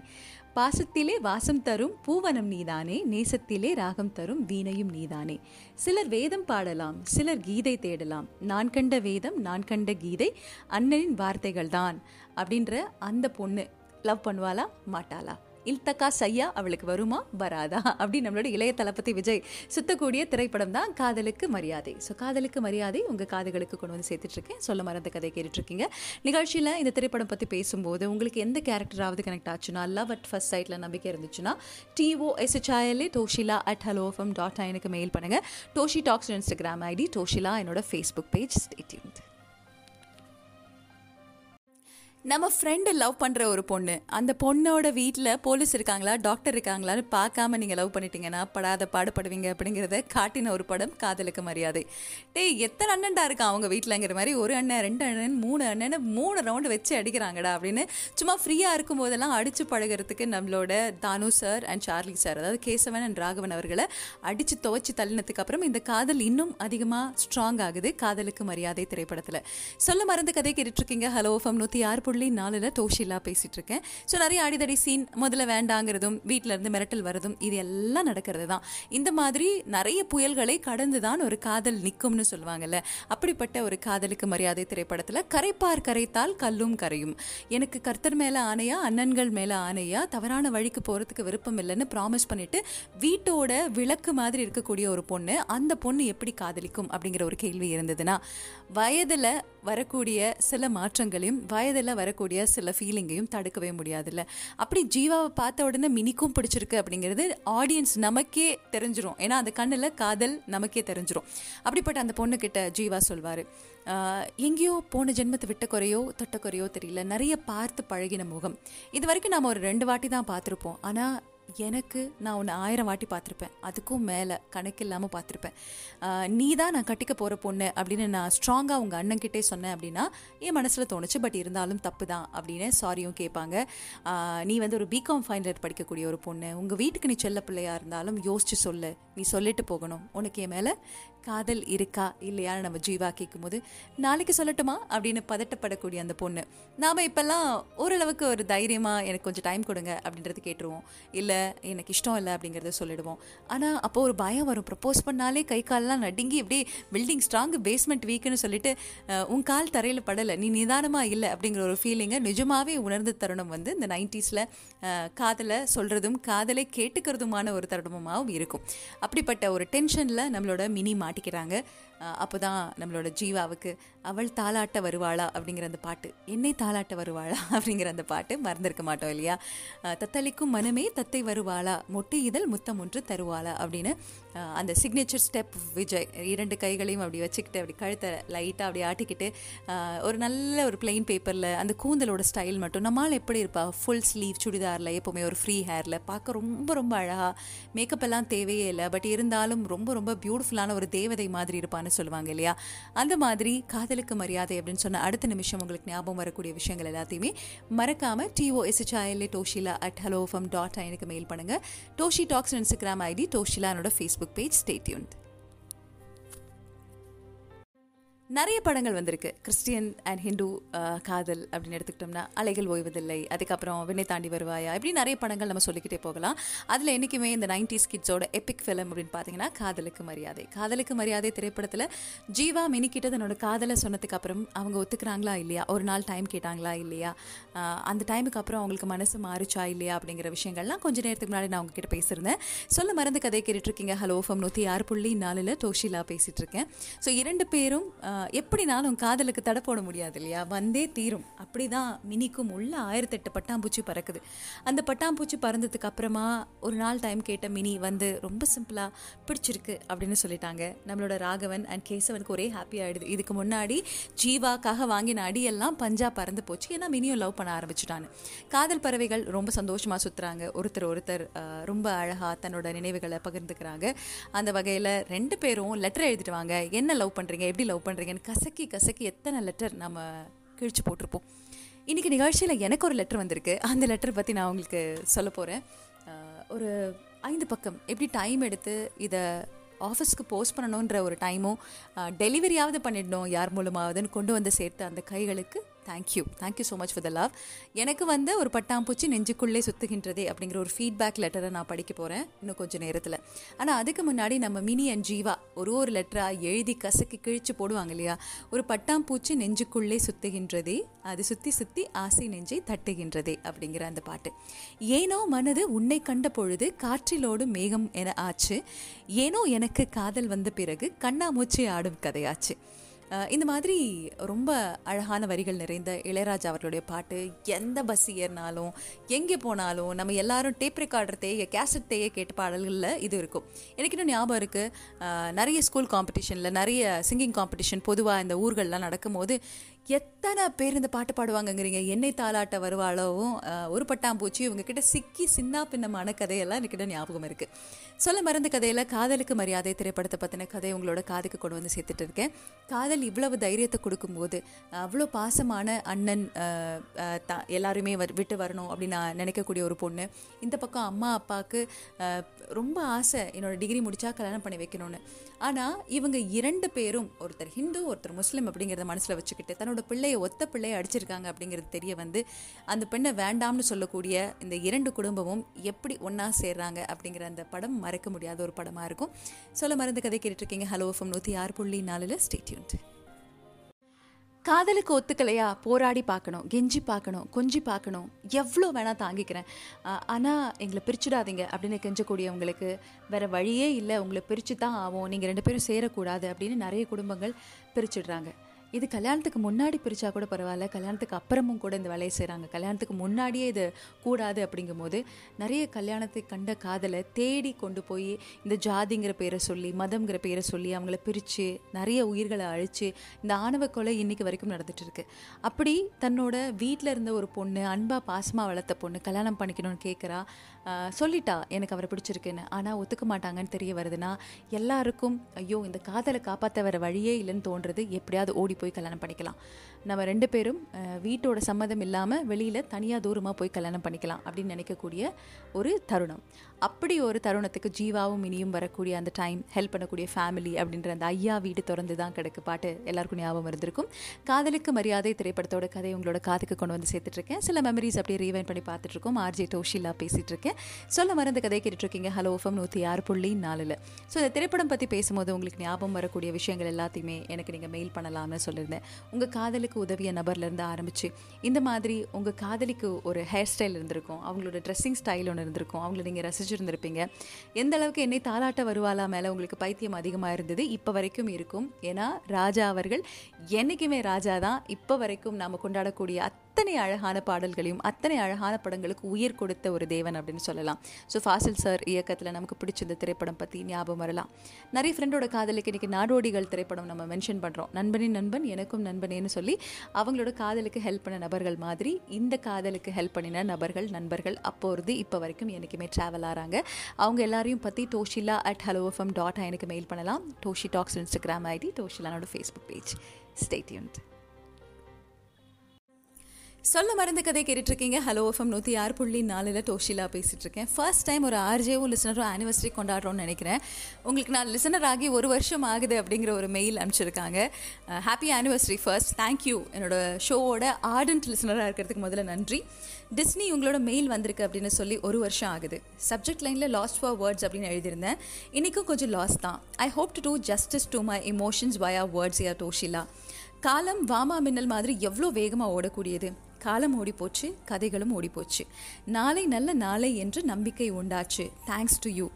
பாசத்திலே வாசம் தரும் பூவனம் நீதானே நேசத்திலே ராகம் தரும் வீணையும் நீதானே. சிலர் வேதம் பாடலாம் சிலர் கீதை தேடலாம். நான் கண்ட வேதம் நான் கண்ட கீதை அண்ணனின் வார்த்தைகள் தான் அப்படின்ற அந்த பொண்ணு லவ் பண்ணுவாளா மாட்டாளா? இல்தக்கா சையா அவளுக்கு வருமா? வராதா? அப்படின்னு நம்மளோட இளைய தளபதி விஜய் சுத்தக்கூடிய திரைப்படம் தான் காதலுக்கு மரியாதை. ஸோ காதலுக்கு மரியாதை உங்கள் காதுகளுக்கு கொண்டு வந்து சேர்த்துட்ருக்கேன். சொல்ல மறந்த கதை கேட்டுட்ருக்கீங்க. நிகழ்ச்சியில் இந்த திரைப்படம் பற்றி பேசும்போது உங்களுக்கு எந்த கேரக்டராவது கனெக்ட் ஆச்சுன்னா லவ் அட் ஃபர்ஸ்ட் சைட்டில் நம்பிக்கை இருந்துச்சுன்னா T O S H I L A Toshila at Hello FM dot எனக்கு மெயில் பண்ணுங்கள் Toshi talks Instagram ID Toshila என்னோட ஃபேஸ்புக் பேஜ் ஸ்டேட்யூன் நம்ம ஃப்ரெண்டு லவ் பண்ணுற ஒரு பொண்ணு. அந்த பொண்ணோட வீட்டில் போலீஸ் இருக்காங்களா டாக்டர் இருக்காங்களான்னு பார்க்காம நீங்கள் லவ் பண்ணிட்டீங்கன்னா படாத பாடுபடுவீங்க அப்படிங்கிறத காட்டின ஒரு படம் காதலுக்கு மரியாதை. டேய் எத்தனை அண்ணன்டா இருக்கான் அவங்க வீட்டிலங்கிற மாதிரி ஒரு அண்ணன் ரெண்டு அண்ணன் மூணு அண்ணன் மூணு ரவுண்டு வச்சு அடிக்கிறாங்கடா அப்படின்னு சும்மா ஃப்ரீயாக இருக்கும் போதெல்லாம் அடித்து பழகிறதுக்கு நம்மளோட தானு சார் அண்ட் சார்லி சார் அதாவது கேசவன் அண்ட் ராகவன் அவர்களை அடித்து துவச்சி தள்ளினதுக்கு அப்புறம் இந்த காதல் இன்னும் அதிகமாக ஸ்ட்ராங் ஆகுது காதலுக்கு மரியாதை திரைப்படத்தில். சொல்ல மறந்து கதை கேட்டுட்ருக்கீங்க ஹலோ ஃபம் நூற்றி ஆறு புள்ளி நாலில் தோஷிலா பேசிகிட்டு இருக்கேன் ஸோ நிறைய அடிதடி சீன் முதல்ல வேண்டாங்கிறதும் வீட்டிலேருந்து மிரட்டல் வரதும் இது எல்லாம் நடக்கிறது தான். இந்த மாதிரி நிறைய புயல்களை கடந்து தான் ஒரு காதல் நிற்கும்னு சொல்லுவாங்கல்ல. அப்படிப்பட்ட ஒரு காதலுக்கு மரியாதை திரைப்படத்தில் கரைப்பார் கரைத்தால் கல்லும் கரையும். எனக்கு கர்த்தர் மேலே ஆணையா அண்ணன்கள் மேலே ஆணையா தவறான வழிக்கு போகிறதுக்கு விருப்பம் இல்லைன்னு ப்ராமிஸ் பண்ணிட்டு வீட்டோட விளக்கு மாதிரி இருக்கக்கூடிய ஒரு பொண்ணு அந்த பொண்ணு எப்படி காதலிக்கும் அப்படிங்கிற ஒரு கேள்வி இருந்ததுன்னா வயதில் வரக்கூடிய சில மாற்றங்களையும் வயதில் வரக்கூடிய சில ஃபீலிங்கையும் தடுக்கவே முடியாதுல்ல. அப்படி ஜீவாவை பார்த்த உடனே மினிக்கும் பிடிச்சிருக்கு அப்படிங்கிறது ஆடியன்ஸ் நமக்கே தெரிஞ்சிடும் ஏன்னா அந்த கண்ணில் காதல் நமக்கே தெரிஞ்சிடும் அப்படிப்பட்ட அந்த பொண்ணுக்கிட்ட ஜீவா சொல்வார் எங்கேயோ போன ஜென்மத்தை விட்ட குறையோ தொட்ட குறையோ தெரியல. நிறைய பார்த்து பழகின முகம். இது வரைக்கும் நாம் ஒரு ரெண்டு வாட்டி தான் பார்த்துருப்போம். ஆனால் எனக்கு நான் உன்னை ஆயிரம் வாட்டி பார்த்துருப்பேன். அதுக்கும் மேலே கணக்கு இல்லாமல் பார்த்துருப்பேன். நீ தான் நான் கட்டிக்க போகிற பொண்ணு அப்படின்னு நான் ஸ்ட்ராங்காக உங்கள் அண்ணன்கிட்டே சொன்னேன் அப்படின்னா என் மனசில் தோணுச்சு பட் இருந்தாலும் தப்பு தான் அப்படின்னு சாரியும் கேட்பாங்க. நீ வந்து ஒரு பிகாம் ஃபைனல் இயர் படிக்கக்கூடிய ஒரு பொண்ணு. உங்கள் வீட்டுக்கு நீ செல்ல பிள்ளையாக இருந்தாலும் யோசிச்சு சொல்லு. நீ சொல்லிட்டு போகணும். உனக்கு என் மேலே காதல் இருக்கா இல்லையான்னு நம்ம ஜீவா கேட்கும்போது நாளைக்கு சொல்லட்டுமா? அப்படின்னு பதட்டப்படக்கூடிய அந்த பொண்ணு. நாம் இப்போல்லாம் ஓரளவுக்கு ஒரு தைரியமாக எனக்கு கொஞ்சம் டைம் கொடுங்க அப்படின்றது கேட்டுருவோம். இல்லை எனக்கு இஷ்டம் இல்லை அப்படிங்கிறத சொல்லிடுவோம். ஆனால் அப்போ ஒரு பயம் வரும். ப்ரப்போஸ் பண்ணாலே கை கால்லாம் நடுங்கி இப்படியே பில்டிங் ஸ்ட்ராங் பேஸ்மெண்ட் வீக்குன்னு சொல்லிட்டு உன் கால் தரையில் படலை நீ நிதானமாக இல்லை அப்படிங்கிற ஒரு ஃபீலிங்கை நிஜமாகவே உணர்ந்த தருணம் வந்து இந்த நைன்டிஸில் காதலை சொல்கிறதும் காதலை கேட்டுக்கிறதுமான ஒரு தருணமாகவும் இருக்கும். அப்படிப்பட்ட ஒரு டென்ஷனில் நம்மளோட மினி மாட்டிக்கிறாங்க. அப்போ தான் நம்மளோட ஜீவாவுக்கு அவள் தாளாட்ட வருவாளா அப்படிங்கிற அந்த பாட்டு என்னை தாளாட்ட வருவாளா அப்படிங்கிற அந்த பாட்டு மறந்திருக்க மாட்டோம் இல்லையா? தத்தளிக்கும் மனமே தத்தை வருவாளா மொட்டு இதழ் முத்தம் ஒன்று தருவாளா அப்படின்னு அந்த சிக்னேச்சர் ஸ்டெப் விஜய் இரண்டு கைகளையும் அப்படி வச்சுக்கிட்டு அப்படி கழுத்தை லைட்டாக அப்படி ஆட்டிக்கிட்டு ஒரு நல்ல ஒரு பிளெயின் பேப்பரில் அந்த கூந்தலோட ஸ்டைல் மட்டும் நம்மால் எப்படி இருப்பா? ஃபுல் ஸ்லீவ் சுடிதாரில் எப்போவுமே ஒரு ஃப்ரீ ஹேரில் பார்க்க ரொம்ப ரொம்ப அழகாக மேக்கப் எல்லாம் தேவையே இல்லை பட் இருந்தாலும் ரொம்ப ரொம்ப பியூட்டிஃபுல்லான ஒரு தேவதை மாதிரி இருப்பான்னு சொல்லுவாங்க இல்லையா? அந்த மாதிரி காதலுக்கு மரியாதை அப்படின்னு சொன்ன அடுத்த நிமிஷம் உங்களுக்கு ஞாபகம் வரக்கூடிய விஷயங்கள் எல்லாத்தையுமே மறக்காமல் T O S H I L A Toshila at Hello FM dot எனக்கு மெயில் பண்ணுங்கள் டோஷி டாக்ஸ் இன்ஸ்டாகிராம் ஐடி டோஷிலானோட ஃபேஸ்புக் பேஜ் ஸ்டேட்யூன்ட் நிறைய படங்கள் வந்திருக்கு. கிறிஸ்டியன் அண்ட் ஹிந்து காதல் அப்படின்னு எடுத்துக்கிட்டோம்னா அலைகள் ஓய்வதில்லை அதுக்கப்புறம் விண்ணை தாண்டி வருவாயா இப்படி நிறைய படங்கள் நம்ம சொல்லிக்கிட்டே போகலாம். அதில் என்றைக்குமே இந்த நைன்டிஸ் கிட்ஸோட எபிக் ஃபிலிம் அப்படின்னு பார்த்தீங்கன்னா காதலுக்கு மரியாதை. காதலுக்கு மரியாதை திரைப்படத்தில் ஜீவா மினிக்கிட்ட தன்னோட காதலை சொன்னதுக்கு அப்புறம் அவங்க ஒத்துக்கிறாங்களா இல்லையா ஒரு நாள் டைம் கேட்டாங்களா இல்லையா அந்த டைமுக்கு அப்புறம் அவங்களுக்கு மனசு மாறுச்சா இல்லையா அப்படிங்கிற விஷயங்கள்லாம் கொஞ்சம் நேரத்துக்கு முன்னாடி நான் உங்ககிட்ட பேசியிருந்தேன். சொல்ல மறந்து கதை கேட்டுட்ருக்கீங்க ஹலோ ஃபம் நூற்றி ஆறு புள்ளி நாலில் டோஷிலா பேசிகிட்டு இருக்கேன். ஸோ இரண்டு பேரும் எப்படினாலும் காதலுக்கு தடை போட முடியாது இல்லையா? வந்தே தீரும். அப்படி தான் மினிக்கும் உள்ள ஆயிரத்தெட்டு பட்டாம்பூச்சி பறக்குது. அந்த பட்டாம்பூச்சி பறந்ததுக்கு அப்புறமா ஒரு நாள் டைம் கேட்ட மினி வந்து ரொம்ப சிம்பிளாக பிடிச்சிருக்கு அப்படின்னு சொல்லிட்டாங்க. நம்மளோட ராகவன் அண்ட் கேசவனுக்கு ஒரே ஹாப்பி ஆகிடுது இதுக்கு முன்னாடி ஜீவாக்காக வாங்கின அடியெல்லாம் பஞ்சா பறந்து போச்சு. ஏன்னா மினியும் லவ் பண்ண ஆரம்பிச்சுட்டான்னு காதல் பறவைகள் ரொம்ப சந்தோஷமாக சுற்றுறாங்க ஒருத்தர் ஒருத்தர் ரொம்ப அழகாக தன்னோட நினைவுகளை பகிர்ந்துக்கிறாங்க. அந்த வகையில் ரெண்டு பேரும் லெட்டர் எழுதிட்டு வாங்க. என்ன லவ் பண்ணுறீங்க எப்படி லவ் பண்ணுறீங்க பண்ணுறீங்கன்னு கசக்கி கசக்கி எத்தனை லெட்டர் நம்ம கிழிச்சு போட்டிருப்போம். இன்றைக்கி நிகழ்ச்சியில் எனக்கு ஒரு லெட்டர் வந்திருக்கு. அந்த லெட்டர் பற்றி நான் உங்களுக்கு சொல்ல போகிறேன் ஒரு ஐந்து பக்கம் எப்படி டைம் எடுத்து இதை ஆஃபீஸ்க்கு போஸ்ட் பண்ணணுன்ற ஒரு டைமும் டெலிவரியாவது பண்ணிடணும் யார் மூலமாவதுன்னு கொண்டு வந்து சேர்த்து அந்த கைகளுக்கு thank you thank you so much for the love எனக்கு வந்து ஒரு பட்டாம்பூச்சி நெஞ்சுக்குள்ளே சுத்துகின்றதே அப்படிங்கிற ஒரு ஃபீட்பேக் லெட்டரை நான் படிக்க போகிறேன் இன்னும் கொஞ்சம் நேரத்தில். ஆனால் அதுக்கு முன்னாடி நம்ம மினி அண்ட் ஜீவா ஒரு ஒரு லெட்டராக எழுதி கசக்கி கிழிச்சு போடுவாங்க இல்லையா? ஒரு பட்டாம்பூச்சி நெஞ்சுக்குள்ளே சுத்துகின்றதே அது சுற்றி சுற்றி ஆசை நெஞ்சை தட்டுகின்றதே அப்படிங்கிற அந்த பாட்டு. ஏனோ மனது உன்னை கண்ட பொழுது காற்றிலோடு மேகம் என ஆச்சு. ஏனோ எனக்கு காதல் வந்த பிறகு கண்ணாமூச்சி ஆடும் கதையாச்சு. இந்த மாதிரி ரொம்ப அழகான வரிகள் நிறைந்த இளையராஜா அவர்களுடைய பாட்டு எந்த பஸ் ஏறினாலும் எங்கே போனாலும் நம்ம எல்லாரும் டேப் ரெக்கார்டர் தேய கேசட் தேய கேட்ட பாடல்களில் இது இருக்கும். எனக்கு இன்னும் ஞாபகம் இருக்குது நிறைய ஸ்கூல் காம்படிஷனில் நிறைய சிங்கிங் காம்படிஷன் பொதுவாக இந்த ஊர்கள்லாம் நடக்கும்போது எத்தனை பேர் இந்த பாட்டு பாடுவாங்கங்கிறீங்க? என்னை தாளாட்ட வருவாளோவும் ஒரு பட்டாம்பூச்சி இவங்க கிட்ட சிக்கி சின்ன பின்னமான கதையெல்லாம் என்கிட்ட ஞாபகம் இருக்கு. சொல்ல மறந்த கதையில காதலுக்கு மரியாதை திரைப்படத்தை பற்றின கதை உங்களோட காதுக்கு கொண்டு வந்து சேர்த்துட்டு இருக்கேன். காதல் இவ்வளவு தைரியத்தை கொடுக்கும்போது அவ்வளோ பாசமான அண்ணன் த- எல்லாருமே விட்டு வரணும் அப்படின்னு நான் நினைக்கக்கூடிய ஒரு பொண்ணு. இந்த பக்கம் அம்மா அப்பாவுக்கு ரொம்ப ஆசை என்னோட டிகிரி முடிச்சா கல்யாணம் பண்ணி வைக்கணும்னு. ஆனால் இவங்க இரண்டு பேரும் ஒருத்தர் ஹிந்து ஒருத்தர் முஸ்லீம் அப்படிங்கிறத மனசில் வச்சுக்கிட்டு தன்னோட பிள்ளையை ஒத்த பிள்ளையை அடிச்சிருக்காங்க அப்படிங்கிறது தெரிய வந்து அந்த பெண்ணை வேண்டாம்னு சொல்லக்கூடிய இந்த இரண்டு குடும்பமும் எப்படி ஒன்றா சேர்றாங்க அப்படிங்கிற அந்த படம் மறக்க முடியாத ஒரு படமாக இருக்கும். சொல்ல மறந்து கதை கேட்டுட்ருக்கீங்க ஹலோ எஃப்எம் நூற்றி ஆறு புள்ளி நாலில் ஸ்டேட்யூன்ட் காதலுக்கு ஒத்துக்கலையா? போராடி பார்க்கணும் கெஞ்சி பார்க்கணும் கொஞ்சி பார்க்கணும். எவ்வளோ வேணால் தாங்கிக்கிறேன். ஆனால் எங்களை பிரிச்சுடாதீங்க அப்படின்னு கெஞ்சக்கூடியவங்களுக்கு வேற வழியே இல்லை. உங்களை பிரித்து தான் ஆகும் நீங்கள் ரெண்டு பேரும் சேரக்கூடாது அப்படின்னு நிறைய குடும்பங்கள் பிரிச்சுடுறாங்க. இது கல்யாணத்துக்கு முன்னாடி பிரித்தா கூட பரவாயில்ல. கல்யாணத்துக்கு அப்புறமும் கூட இந்த வேலையை செய்கிறாங்க கல்யாணத்துக்கு முன்னாடியே இது கூடாது அப்படிங்கும்போது நிறைய கல்யாணத்தை கண்ட காதலை தேடி கொண்டு போய் இந்த ஜாதிங்கிற பேரை சொல்லி மதம்ங்கிற பேரை சொல்லி அவங்கள பிரித்து நிறைய உயிர்களை அழித்து இந்த ஆணவ கொலை இன்னைக்கு வரைக்கும் நடந்துட்டு இருக்கு. அப்படி தன்னோட வீட்டில் இருந்த ஒரு பொண்ணு அன்பா பாசமாக வளர்த்த பொண்ணு கல்யாணம் பண்ணிக்கணும்னு கேட்குறா சொல்லிட்டா எனக்கு அவரை பிடிச்சிருக்குன்னு. ஆனால் ஒத்துக்க மாட்டாங்கன்னு தெரிய வருதுன்னா எல்லாருக்கும் ஐயோ இந்த காதலை காப்பாற்ற வர வழியே இல்லைன்னு தோன்றது எப்படியாவது ஓடி போய் கல்யாணம் பண்ணிக்கலாம். நம்ம ரெண்டு பேரும் வீட்டோட சம்மதம் இல்லாமல் வெளியில் தனியாக தூரமாக போய் கல்யாணம் பண்ணிக்கலாம் அப்படின்னு நினைக்கக்கூடிய ஒரு தருணம். அப்படி ஒரு தருணத்துக்கு ஜீவாவும் இனியும் வரக்கூடிய அந்த டைம் ஹெல்ப் பண்ணக்கூடிய ஃபேமிலி அப்படின்ற அந்த ஐயா வீடு திறந்து தான் கிடக்கு. பாட்டு எல்லாருக்கும் ஞாபகம் இருந்திருக்கும். காதலுக்கு மரியாதை திரைப்படத்தோட கதை உங்களோட காதுக்கு கொண்டு வந்து சேர்த்துட்ருக்கேன். சில மெமரிஸ் அப்படியே ரீவைன் பண்ணி பார்த்துட்ருக்கோம். ஆர்ஜே டோஷிலா பேசிகிட்டு இருக்கேன் சொல்ல மறந்த கதை கேட்டுட்ருக்கீங்க. ஹலோ எஃப்எம் நூற்றி ஆறு புள்ளி நாலில். ஸோ இந்த திரைப்படம் பற்றி பேசும்போது உங்களுக்கு ஞாபகம் வரக்கூடிய விஷயங்கள் எல்லாத்தையுமே எனக்கு நீங்கள் மெயில் பண்ணலாம்னு சொல்லியிருந்தேன். உங்கள் காதலுக்கு உதவிய நபர்லேருந்து ஆரம்பிச்சு இந்த மாதிரி உங்கள் காதலிக்கு ஒரு ஹேர் ஸ்டைல் இருந்திருக்கும் அவங்களோட ட்ரெஸ்ஸிங் ஸ்டைல் ஒன்று இருந்திருக்கும் அவங்கள நீங்கள் ரசிச்சிருந்திருப்பீங்க. எந்த அளவுக்கு என்னை தாளாட்ட வருவாளா மேலே உங்களுக்கு பைத்தியம் அதிகமாக இருந்தது இப்போ வரைக்கும் இருக்கும். ஏன்னா ராஜா அவர்கள் என்றைக்குமே ராஜா தான். இப்போ வரைக்கும் நாம் கொண்டாடக்கூடிய அத்தனை அழகான பாடல்களையும் அத்தனை அழகான படங்களுக்கு உயிர் கொடுத்த ஒரு தேவன் அப்படின்னு சொல்லலாம். ஸோ ஃபாசில் சார் இயக்கத்தில் நமக்கு பிடிச்சிருந்த திரைப்படம் பற்றி ஞாபகம் வரலாம். நிறைய ஃப்ரெண்டோட காதலுக்கு இன்றைக்கி நாடோடிகள் திரைப்படம் நம்ம மென்ஷன் பண்ணுறோம் நண்பனின் நண்பன் எனக்கும் நண்பனேன்னு சொல்லி அவங்களோட காதலுக்கு ஹெல்ப் பண்ண நபர்கள் மாதிரி இந்த காதலுக்கு ஹெல்ப் பண்ணின நபர்கள் நண்பர்கள் அப்போது இப்போ வரைக்கும் என்றைக்குமே ட்ராவல் ஆகிறாங்க அவங்க எல்லாரையும் பற்றி Toshila at Hello FM dot எனக்கு மெயில் பண்ணலாம். டோஷி டாக்ஸ் இன்ஸ்டாகிராம் ஐடி டோஷிலானோட ஃபேஸ்புக் பேஜ் ஸ்டேட்யூன்ட் சொல்ல மருந்து கதை கேட்டுட்ருக்கீங்க. ஹலோ எஃப்எம் நூற்றி ஆறு புள்ளி நாலில் டோஷிலா பேசிகிட்டு இருக்கேன் ஃபர்ஸ்ட் டைம் ஒரு ஆர்ஜேவும் லிசனரும் ஆனிவர்சரி கொண்டாடுறோம்னு நினைக்கிறேன். உங்களுக்கு நான் லிசனர் ஆகி ஒரு வருஷம் ஆகுது அப்படிங்கிற ஒரு மெயில் அனுப்பிச்சிருக்காங்க. ஹாப்பி ஆனிவர்சரி ஃபர்ஸ்ட் தேங்க்யூ என்னோட ஷோவோட ஆர்டன்ட் லிசனராக இருக்கிறதுக்கு முதல்ல நன்றி. டிஸ்னி உங்களோட மெயில் வந்திருக்கு அப்படின்னு சொல்லி ஒரு வருஷம் ஆகுது. சப்ஜெக்ட் லைனில் லாஸ்ட் ஃபார் வேர்ட்ஸ் அப்படின்னு எழுதியிருந்தேன். இன்றைக்கும் கொஞ்சம் லாஸ் தான். I hope to do justice to my emotions via words yeah Toshila காலம் வாமா மின்னல் மாதிரி எவ்வளோ வேகமாக ஓடக்கூடியது. காலம் ஓடி போச்சு கதைகளும் ஓடி போச்சு நாளை நல்ல நாளை என்று நம்பிக்கை உண்டாச்சு. தேங்க்ஸ் டு யூ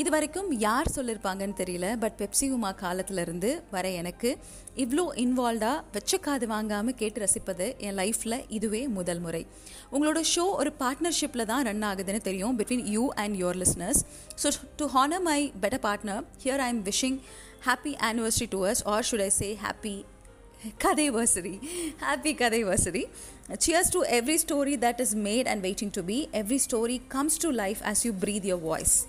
இது வரைக்கும் யார் சொல்லியிருப்பாங்கன்னு தெரியல பட் பெப்சி உமா காலத்திலிருந்து வர எனக்கு இவ்வளோ இன்வால்வ்டாக வச்ச காது வாங்காமல் கேட்டு ரசிப்பது என் லைஃப்பில் இதுவே முதல் முறை. உங்களோட ஷோ ஒரு பார்ட்னர்ஷிப்பில் தான் ரன் ஆகுதுன்னு தெரியும் between you and your listeners so to honour my better partner here I am wishing happy anniversary to us or should I say happy கதைவர்சரி happy கதைவர்சரி cheers to every story that is made and waiting to be every story comes to life as you breathe your voice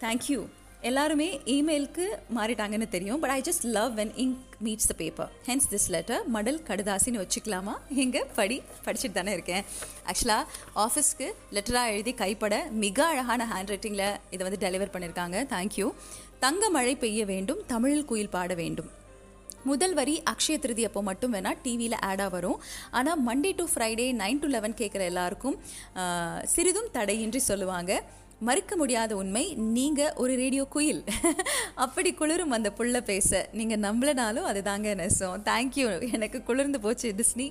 thank you எல்லாருமே இமெயிலுக்கு மாறிட்டாங்கன்னு தெரியும் but I just love when ink meets the paper hence this letter மடல் கடுதாசின்னு வச்சுக்கலாமா? எங்கே? படி படிச்சுட்டு தானே இருக்கேன். ஆக்சுவலாக ஆஃபீஸ்க்கு லெட்டராக எழுதி கைப்பட மிக அழகான ஹேண்ட் ரைட்டிங்கில் இதை வந்து டெலிவர் பண்ணியிருக்காங்க தேங்க்யூ தங்க மழை பெய்ய வேண்டும் தமிழில் குயில் பாட வேண்டும். முதல் வரி அக்ஷய திருதி அப்போ மட்டும் வேணால் டிவியில் ஆடாக வரும். ஆனால் Monday to Friday nine to eleven கேட்குற எல்லாருக்கும் சிறிதும் தடையின்றி சொல்லுவாங்க. மறுக்க முடியாத உண்மை நீங்கள் ஒரு ரேடியோ குயில். அப்படி குளிரும் அந்த புள்ள பேச. நீங்கள் நம்பலனாலும் அதுதாங்க நெசம். தேங்க்யூ எனக்கு குளிர்ந்து போச்சு டிஸ்னி.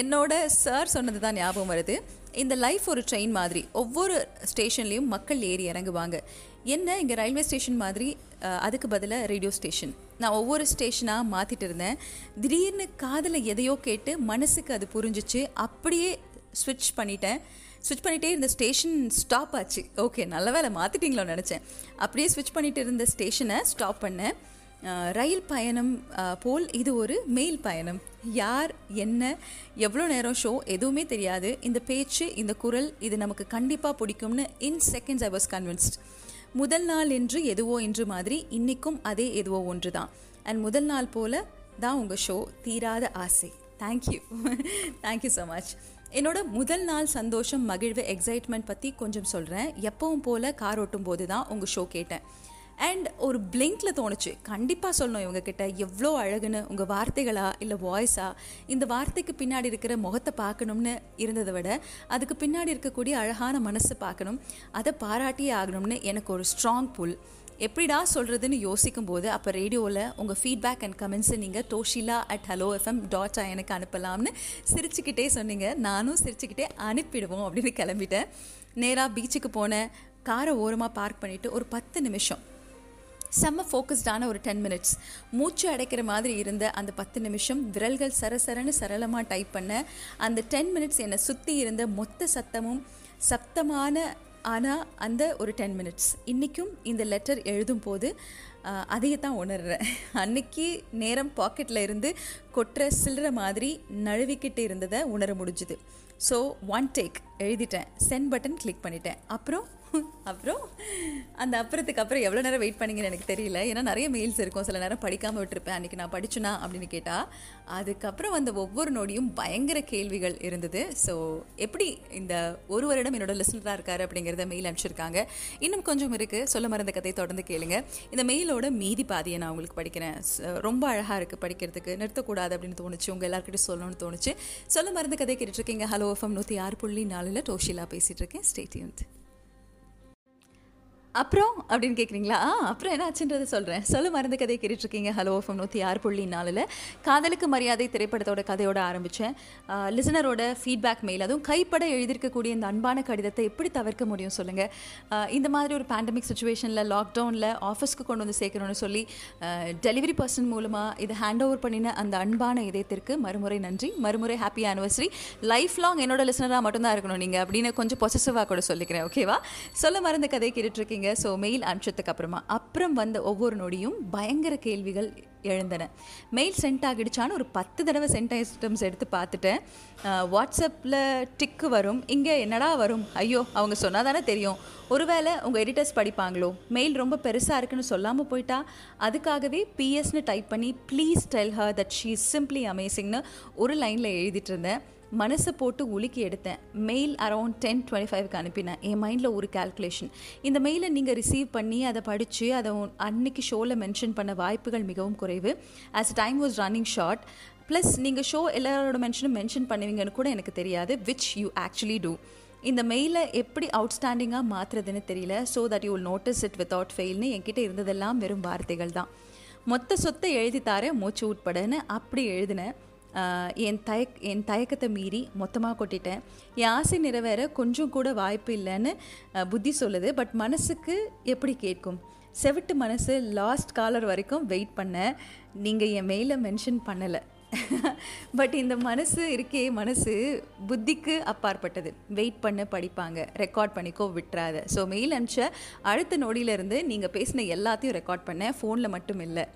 என்னோட சார் சொன்னது தான் ஞாபகம் வருது. இந்த லைஃப் ஒரு ட்ரெயின் மாதிரி. ஒவ்வொரு ஸ்டேஷன்லேயும் மக்கள் ஏறி இறங்குவாங்க. என்ன இங்கே ரயில்வே ஸ்டேஷன் மாதிரி அதுக்கு பதிலாக ரேடியோ ஸ்டேஷன் நான் ஒவ்வொரு ஸ்டேஷனாக மாற்றிட்டு இருந்தேன். திடீர்னு காதில் எதையோ கேட்டு மனசுக்கு அது புரிஞ்சிச்சு. அப்படியே ஸ்விட்ச் பண்ணிட்டேன். ஸ்விட்ச் பண்ணிகிட்டே இருந்த ஸ்டேஷன் ஸ்டாப் ஆச்சு. ஓகே நல்ல வேலை மாற்றிட்டீங்களோன்னு நினச்சேன். அப்படியே ஸ்விட்ச் பண்ணிட்டு இருந்த ஸ்டேஷனை ஸ்டாப் பண்ணேன் ரயில் பயணம் போல் இது ஒரு மெயில் பயணம். யார் என்ன எவ்வளோ நேரம் ஷோ எதுவுமே தெரியாது. இந்த பேச்சு இந்த குரல் இது நமக்கு கண்டிப்பாக பிடிக்கும்னு in seconds I was convinced முதல் நாள் என்று எதுவோ என்று மாதிரி இன்றைக்கும் அதே எதுவோ ஒன்று தான் அண்ட் முதல் நாள் போல தான் உங்கள் ஷோ தீராத ஆசை. தேங்க்யூ தேங்க்யூ ஸோ மச் என்னோட முதல் நாள் சந்தோஷம் மகிழ்வு எக்ஸைட்மெண்ட் பற்றி கொஞ்சம் சொல்கிறேன் எப்பவும் போல் கார் ஓட்டும் போது தான் உங்கள் ஷோ கேட்டேன். அண்ட் ஒரு பிளிங்கில் தோணுச்சு. கண்டிப்பாக சொல்லணும் இவங்கக்கிட்ட எவ்வளோ அழகுன்னு உங்கள் வார்த்தைகளா இல்லை வாய்ஸா இந்த வார்த்தைக்கு பின்னாடி இருக்கிற முகத்தை பார்க்கணும்னு இருந்ததை விட அதுக்கு பின்னாடி இருக்கக்கூடிய அழகான மனசை பார்க்கணும். அதை பாராட்டியே ஆகணும்னு எனக்கு ஒரு ஸ்ட்ராங் புல் எப்படிடா சொல்கிறதுன்னு யோசிக்கும் போது அப்போ ரேடியோவில் உங்கள் ஃபீட்பேக் அண்ட் கமெண்ட்ஸை நீங்கள் Toshila at Hello FM dot எனக்கு அனுப்பலாம்னு சிரிச்சுக்கிட்டே சொன்னீங்க. நானும் சிரிச்சுக்கிட்டே அனுப்பிடுவோம் அப்படின்னு கிளம்பிட்டேன். நேராக பீச்சுக்கு போனேன் காரை ஓரமாக பார்க் பண்ணிவிட்டு ஒரு பத்து நிமிஷம். செம்ம ஃபோக்கஸ்டான ஒரு டென் மினிட்ஸ் மூச்சு அடைக்கிற மாதிரி இருந்த அந்த பத்து நிமிஷம் விரல்கள் சரசரன்னு சரளமாக டைப் பண்ண அந்த டென் மினிட்ஸ் என்னை சுற்றி இருந்த மொத்த சத்தமும் சப்தமான ஆனால் அந்த ஒரு டென் மினிட்ஸ் இன்றைக்கும் இந்த லெட்டர் எழுதும் போது அதையே தான் உணர்றேன். அன்னைக்கு நேரம் பாக்கெட்டில் இருந்து கொட்டுற சில்லற மாதிரி நழுவிக்கிட்டு இருந்ததை உணர முடிஞ்சுது. ஸோ ஒன் டேக் எழுதிட்டேன். சென்ட் பட்டன் கிளிக் பண்ணிட்டேன். அப்புறம் அப்புறம் அந்த அப்புறத்துக்கு அப்புறம் எவ்வளோ நேரம் வெயிட் பண்ணிங்கன்னு எனக்கு தெரியல. ஏன்னா நிறைய மெயில்ஸ் இருக்கும். சில நேரம் படிக்காமல் விட்டுருப்பேன். அன்றைக்கி நான் படிச்சுனா அப்படின்னு கேட்டால் அதுக்கப்புறம் வந்த ஒவ்வொரு நொடியும் பயங்கர கேள்விகள் இருந்தது. ஸோ எப்படி இந்த ஒரு வருடம் என்னோட லிஸ்னராக இருக்காரு அப்படிங்கிறத மெயில் அனுப்பிச்சிருக்காங்க. இன்னும் கொஞ்சம் இருக்குது சொல்ல மறந்த கதையை தொடர்ந்து கேளுங்க. இந்த மெயிலோட மீதி பாதியை நான் உங்களுக்கு படிக்கிறேன். ரொம்ப அழகாக இருக்குது படிக்கிறதுக்கு. நிறுத்தக்கூடாது அப்படின்னு தோணுச்சு. உங்கள் எல்லாருக்கிட்டையும் சொல்லணும்னு தோணுச்சு. சொல்ல மறந்த கதை கேட்டுட்ருக்கீங்க ஹலோ எஃப்எம் நூற்றி ஆறு புள்ளி நாலில் டோஷிலா பேசிகிட்டு இருக்கேன். ஸ்டேட்யூன்ட் அப்புறம் அப்படின்னு கேட்குறீங்களா ஆ அப்புறம் என்ன ஆச்சுன்றதை சொல்கிறேன் சொல்ல மருந்து கதையை கேட்டுட்ருக்கீங்க. ஹலோ எஃப்எம் நூற்றி ஆறு புள்ளி நாலில். காதலுக்கு மரியாதை திரைப்படத்தோட கதையோட ஆரம்பித்தேன் லிசனரோட ஃபீட்பேக் மெயில் அதுவும் கைப்பட எழுதியிருக்கக்கூடிய இந்த அன்பான கடிதத்தை எப்படி தவிர்க்க முடியும் சொல்லுங்கள் இந்த மாதிரி ஒரு பேண்டமிக் சுச்சுவேஷனில் லாக்டவுனில் ஆஃபீஸ்க்கு கொண்டு வந்து சேர்க்கணும்னு சொல்லி டெலிவரி பர்சன் மூலமாக இதை ஹேண்ட் ஓவர் பண்ணின அந்த அன்பான இதயத்திற்கு மறுமுறை நன்றி. மறுமுறை ஹாப்பி ஆனிவர்சரி லைஃப் லாங் என்னோட லிசனராக மட்டும்தான் இருக்கணும் நீங்கள் அப்படின்னு கொஞ்சம் பொசசிவாக கூட சொல்லிக்கிறேன் ஓகேவா சொல்ல மருந்து கதையை கேட்டுட்ருக்கீங்க. இருக்கீங்க ஸோ மெயில் அனுப்பிச்சதுக்கு அப்புறமா அப்புறம் வந்த ஒவ்வொரு நொடியும் பயங்கர கேள்விகள் எழுந்தன. மெயில் சென்ட் ஆகிடுச்சான்னு ஒரு பத்து தடவை சென்ட் ஐட்டம்ஸ் எடுத்து பார்த்துட்டேன். வாட்ஸ்அப்பில் டிக்கு வரும். இங்கே என்னடா வரும்? ஐயோ அவங்க சொன்னால் தானே தெரியும். ஒருவேளை உங்கள் எடிட்டர்ஸ் படிப்பாங்களோ? மெயில் ரொம்ப பெருசாக இருக்குன்னு சொல்லாமல் போயிட்டா? அதுக்காகவே பிஎஸ்னு டைப் பண்ணி please tell her that she is simply அமேசிங்னு ஒரு லைனில் எழுதிட்டு இருந்தேன். மனசை போட்டு உலுக்கி எடுத்தேன். மெயில் அரவுண்ட் டென் டுவெண்ட்டி ஃபைவ்க்கு அனுப்பினேன். என் மைண்டில் ஒரு கேல்குலேஷன் இந்த மெயிலை நீங்கள் ரிசீவ் பண்ணி அதை படித்து அதை அன்னைக்கு ஷோவில் மென்ஷன் பண்ண வாய்ப்புகள் மிகவும் குறைவு. As time was running short plus நீங்கள் ஷோ எல்லாரோட மென்ஷனும் மென்ஷன் பண்ணுவீங்கன்னு கூட எனக்கு தெரியாது விச் யூ ஆக்சுவலி டூ இந்த மெயிலை எப்படி அவுட்ஸ்டாண்டிங்காக மாற்றுறதுன்னு தெரியல. So that you will notice it without ஃபெயில்னு என்கிட்ட இருந்ததெல்லாம் வெறும் வார்த்தைகள் தான். மொத்த சொத்தை எழுதித்தார மூச்சு உட்படன்னு அப்படி எழுதினேன். என் தயக் என் தயக்கத்தை மீறி மொத்தமாக கொட்டிட்டேன். என் ஆசை நிறைவேற கொஞ்சம் கூட வாய்ப்பு இல்லைன்னு புத்தி சொல்லுது. பட் மனசுக்கு எப்படி கேட்கும்? செவிட்டு மனசு லாஸ்ட் காலர் வரைக்கும் வெயிட் பண்ண. நீங்கள் என் மெயிலை மென்ஷன் பண்ணலை. பட் இந்த மனசு இருக்கே மனசு புத்திக்கு அப்பாற்பட்டது. வெயிட் பண்ண படிப்பாங்க. ரெக்கார்ட் பண்ணிக்கோ விட்டுறாத. ஸோ மெயில் அனுப்பிச்ச அடுத்த நொடியிலேருந்து நீங்கள் பேசின எல்லாத்தையும் ரெக்கார்ட் பண்ணேன் ஃபோனில் மட்டும் இல்லை.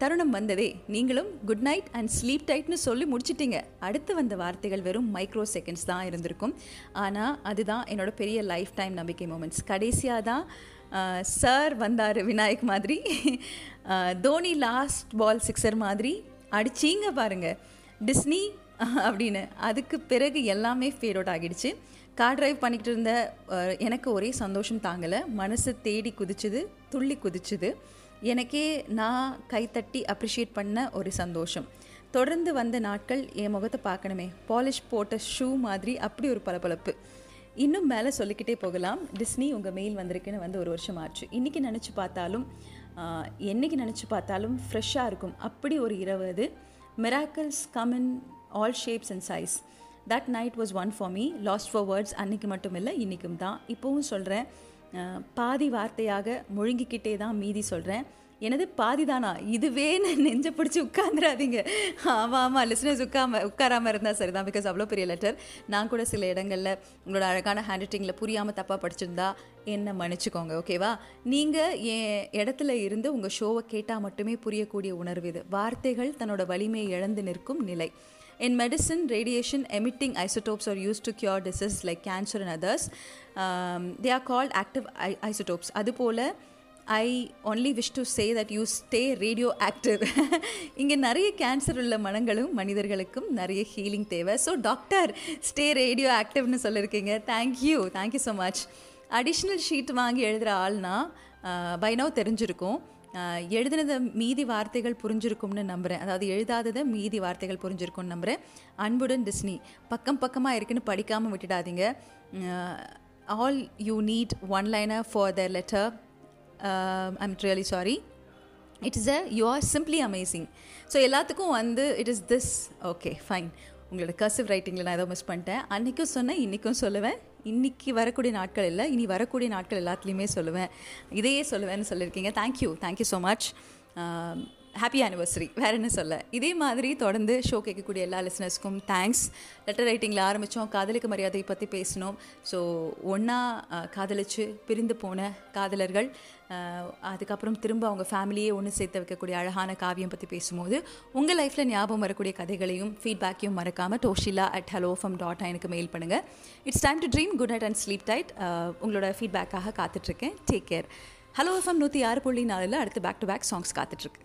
தருணம் வந்ததே. நீங்களும் குட் நைட் அண்ட் ஸ்லீப் டைட்னு சொல்லி முடிச்சிட்டிங்க. அடுத்து வந்த வார்த்தைகள் வெறும் மைக்ரோ செகண்ட்ஸ் தான் இருந்திருக்கும். ஆனால் அதுதான் என்னோட பெரிய லைஃப் டைம் நம்பிக்கை மூமெண்ட்ஸ் கடைசியாக தான் சார் வந்தார் விநாயக் மாதிரி. தோனி லாஸ்ட் பால் சிக்ஸர் மாதிரி. அடிச்சிங்க பாருங்கள் டிஸ்னி அப்படின்னு. அதுக்கு பிறகு எல்லாமே ஃபேட் அவுட் ஆகிடுச்சு. கார் டிரைவ் பண்ணிக்கிட்டு இருந்த எனக்கு ஒரே சந்தோஷம் தாங்கலை. மனசு தேடி குதிச்சுது துள்ளி குதிச்சுது. எனக்கே நான் கைத்தட்டி அப்ரிஷியேட் பண்ண ஒரு சந்தோஷம். தொடர்ந்து வந்த நாட்கள் என் முகத்தை பார்க்கணுமே. பாலிஷ் போட்ட ஷூ மாதிரி அப்படி ஒரு பளபளப்பு. இன்னும் மேலே சொல்லிக்கிட்டே போகலாம். டிஸ்னி உங்கள் மெயில் வந்திருக்குன்னு வந்து ஒரு வருஷம் ஆச்சு. இன்றைக்கி நினச்சி பார்த்தாலும் என்றைக்கு நினச்சி பார்த்தாலும் ஃப்ரெஷ்ஷாக இருக்கும். அப்படி ஒரு இரவு அது. Miracles come in all shapes and size that night was one for me lost for words அன்றைக்கி மட்டும் இல்லை இன்றைக்கும் தான். இப்போவும் சொல்கிறேன் பாதி வார்த்தையாக முழுங்கிக்கிட்டே தான் மீதி சொல்கிறேன் எனது பாதிதானா இதுவே நெஞ்ச பிடிச்சி உட்காந்துடாதீங்க ஆமாம் ஆமாம் லிஸ்னர்ஸ் உட்காம உட்காராமல் இருந்தால் சரி தான் பிகாஸ் அவ்வளோ பெரிய லெட்டர் நான் கூட சில இடங்களில் உங்களோட அழகான ஹேண்ட் ரைட்டிங்கில் புரியாமல் தப்பாக படிச்சிருந்தா என்ன மன்னிச்சுக்கோங்க ஓகேவா நீங்கள் என் இடத்துல இருந்து உங்கள் ஷோவை கேட்டால் மட்டுமே புரியக்கூடிய உணர்வு இது. வார்த்தைகள் தன்னோட வலிமையை இழந்து நிற்கும் நிலை. In medicine, radiation emitting isotopes are used to cure diseases like cancer and others. Um, they are called active I- isotopes. அதுபோல் I only wish to say that you stay radio active இங்கே நிறைய cancer உள்ள மனங்களும் மனிதர்களுக்கும் நிறைய healing தேவை. So doctor stay radio ஆக்டிவ்னு சொல்லியிருக்கீங்க thank you thank you so much additional sheet வாங்கி எழுதுகிற ஆள்னா uh, பைனோ தெரிஞ்சிருக்கும். எழுதினதை மீதி வார்த்தைகள் புரிஞ்சிருக்கும்னு நம்புகிறேன் அதாவது எழுதாததை மீதி வார்த்தைகள் புரிஞ்சிருக்கும்னு நம்புகிறேன் அன்புடன் டிஸ்னி பக்கம் பக்கமாக இருக்குன்னு படிக்காமல் விட்டுடாதீங்க. All you need one liner for the letter I'm really sorry it is a you are simply amazing so எல்லாத்துக்கும் வந்து it is this okay fine உங்களோட கர்சிவ் ரைட்டிங்கில் நான் ஏதோ மிஸ் பண்ணிட்டேன். அன்றைக்கும் சொன்னேன் இன்றைக்கும் சொல்லுவேன். இன்னைக்கு வரக்கூடிய நாட்கள் இல்லை இனி வரக்கூடிய நாட்கள் எல்லாத்துலேயுமே சொல்லுவேன். இதையே சொல்லுவேன்னு சொல்லியிருக்கீங்க. Thank you thank you so much happy anniversary வேறு என்ன சொல்ல? இதே மாதிரி தொடர்ந்து ஷோ கேட்கக்கூடிய எல்லா லிஸ்னர்ஸ்க்கும் தேங்க்ஸ் லெட்டர் ரைட்டிங்கில் ஆரம்பித்தோம் காதலுக்கு மரியாதை பற்றி பேசினோம். ஸோ ஒன்றா காதலிச்சு பிரிந்து போன காதலர்கள் அதுக்கப்புறம் திரும்ப அவங்க ஃபேமிலியே ஒன்று சேர்த்து வைக்கக்கூடிய அழகான காவியம் பற்றி பேசும்போது உங்கள் லைஃப்பில் ஞாபகம் வரக்கூடிய கதைகளையும் ஃபீட்பேக்கையும் மறக்காமல் டோஷிலா அட் ஹலோ ஃபம் டாட் எனக்கு மெயில் பண்ணுங்கள் it's time to dream good night and sleep tight உங்களோட ஃபீட்பேக்காக காத்துட்ருக்கேன் டேக் கேர் ஹலோ எஃப்எம் நூற்றி ஆறு புள்ளி நாலில் அடுத்து பேக் டு பேக் சாங்ஸ் காத்துட்ருக்கு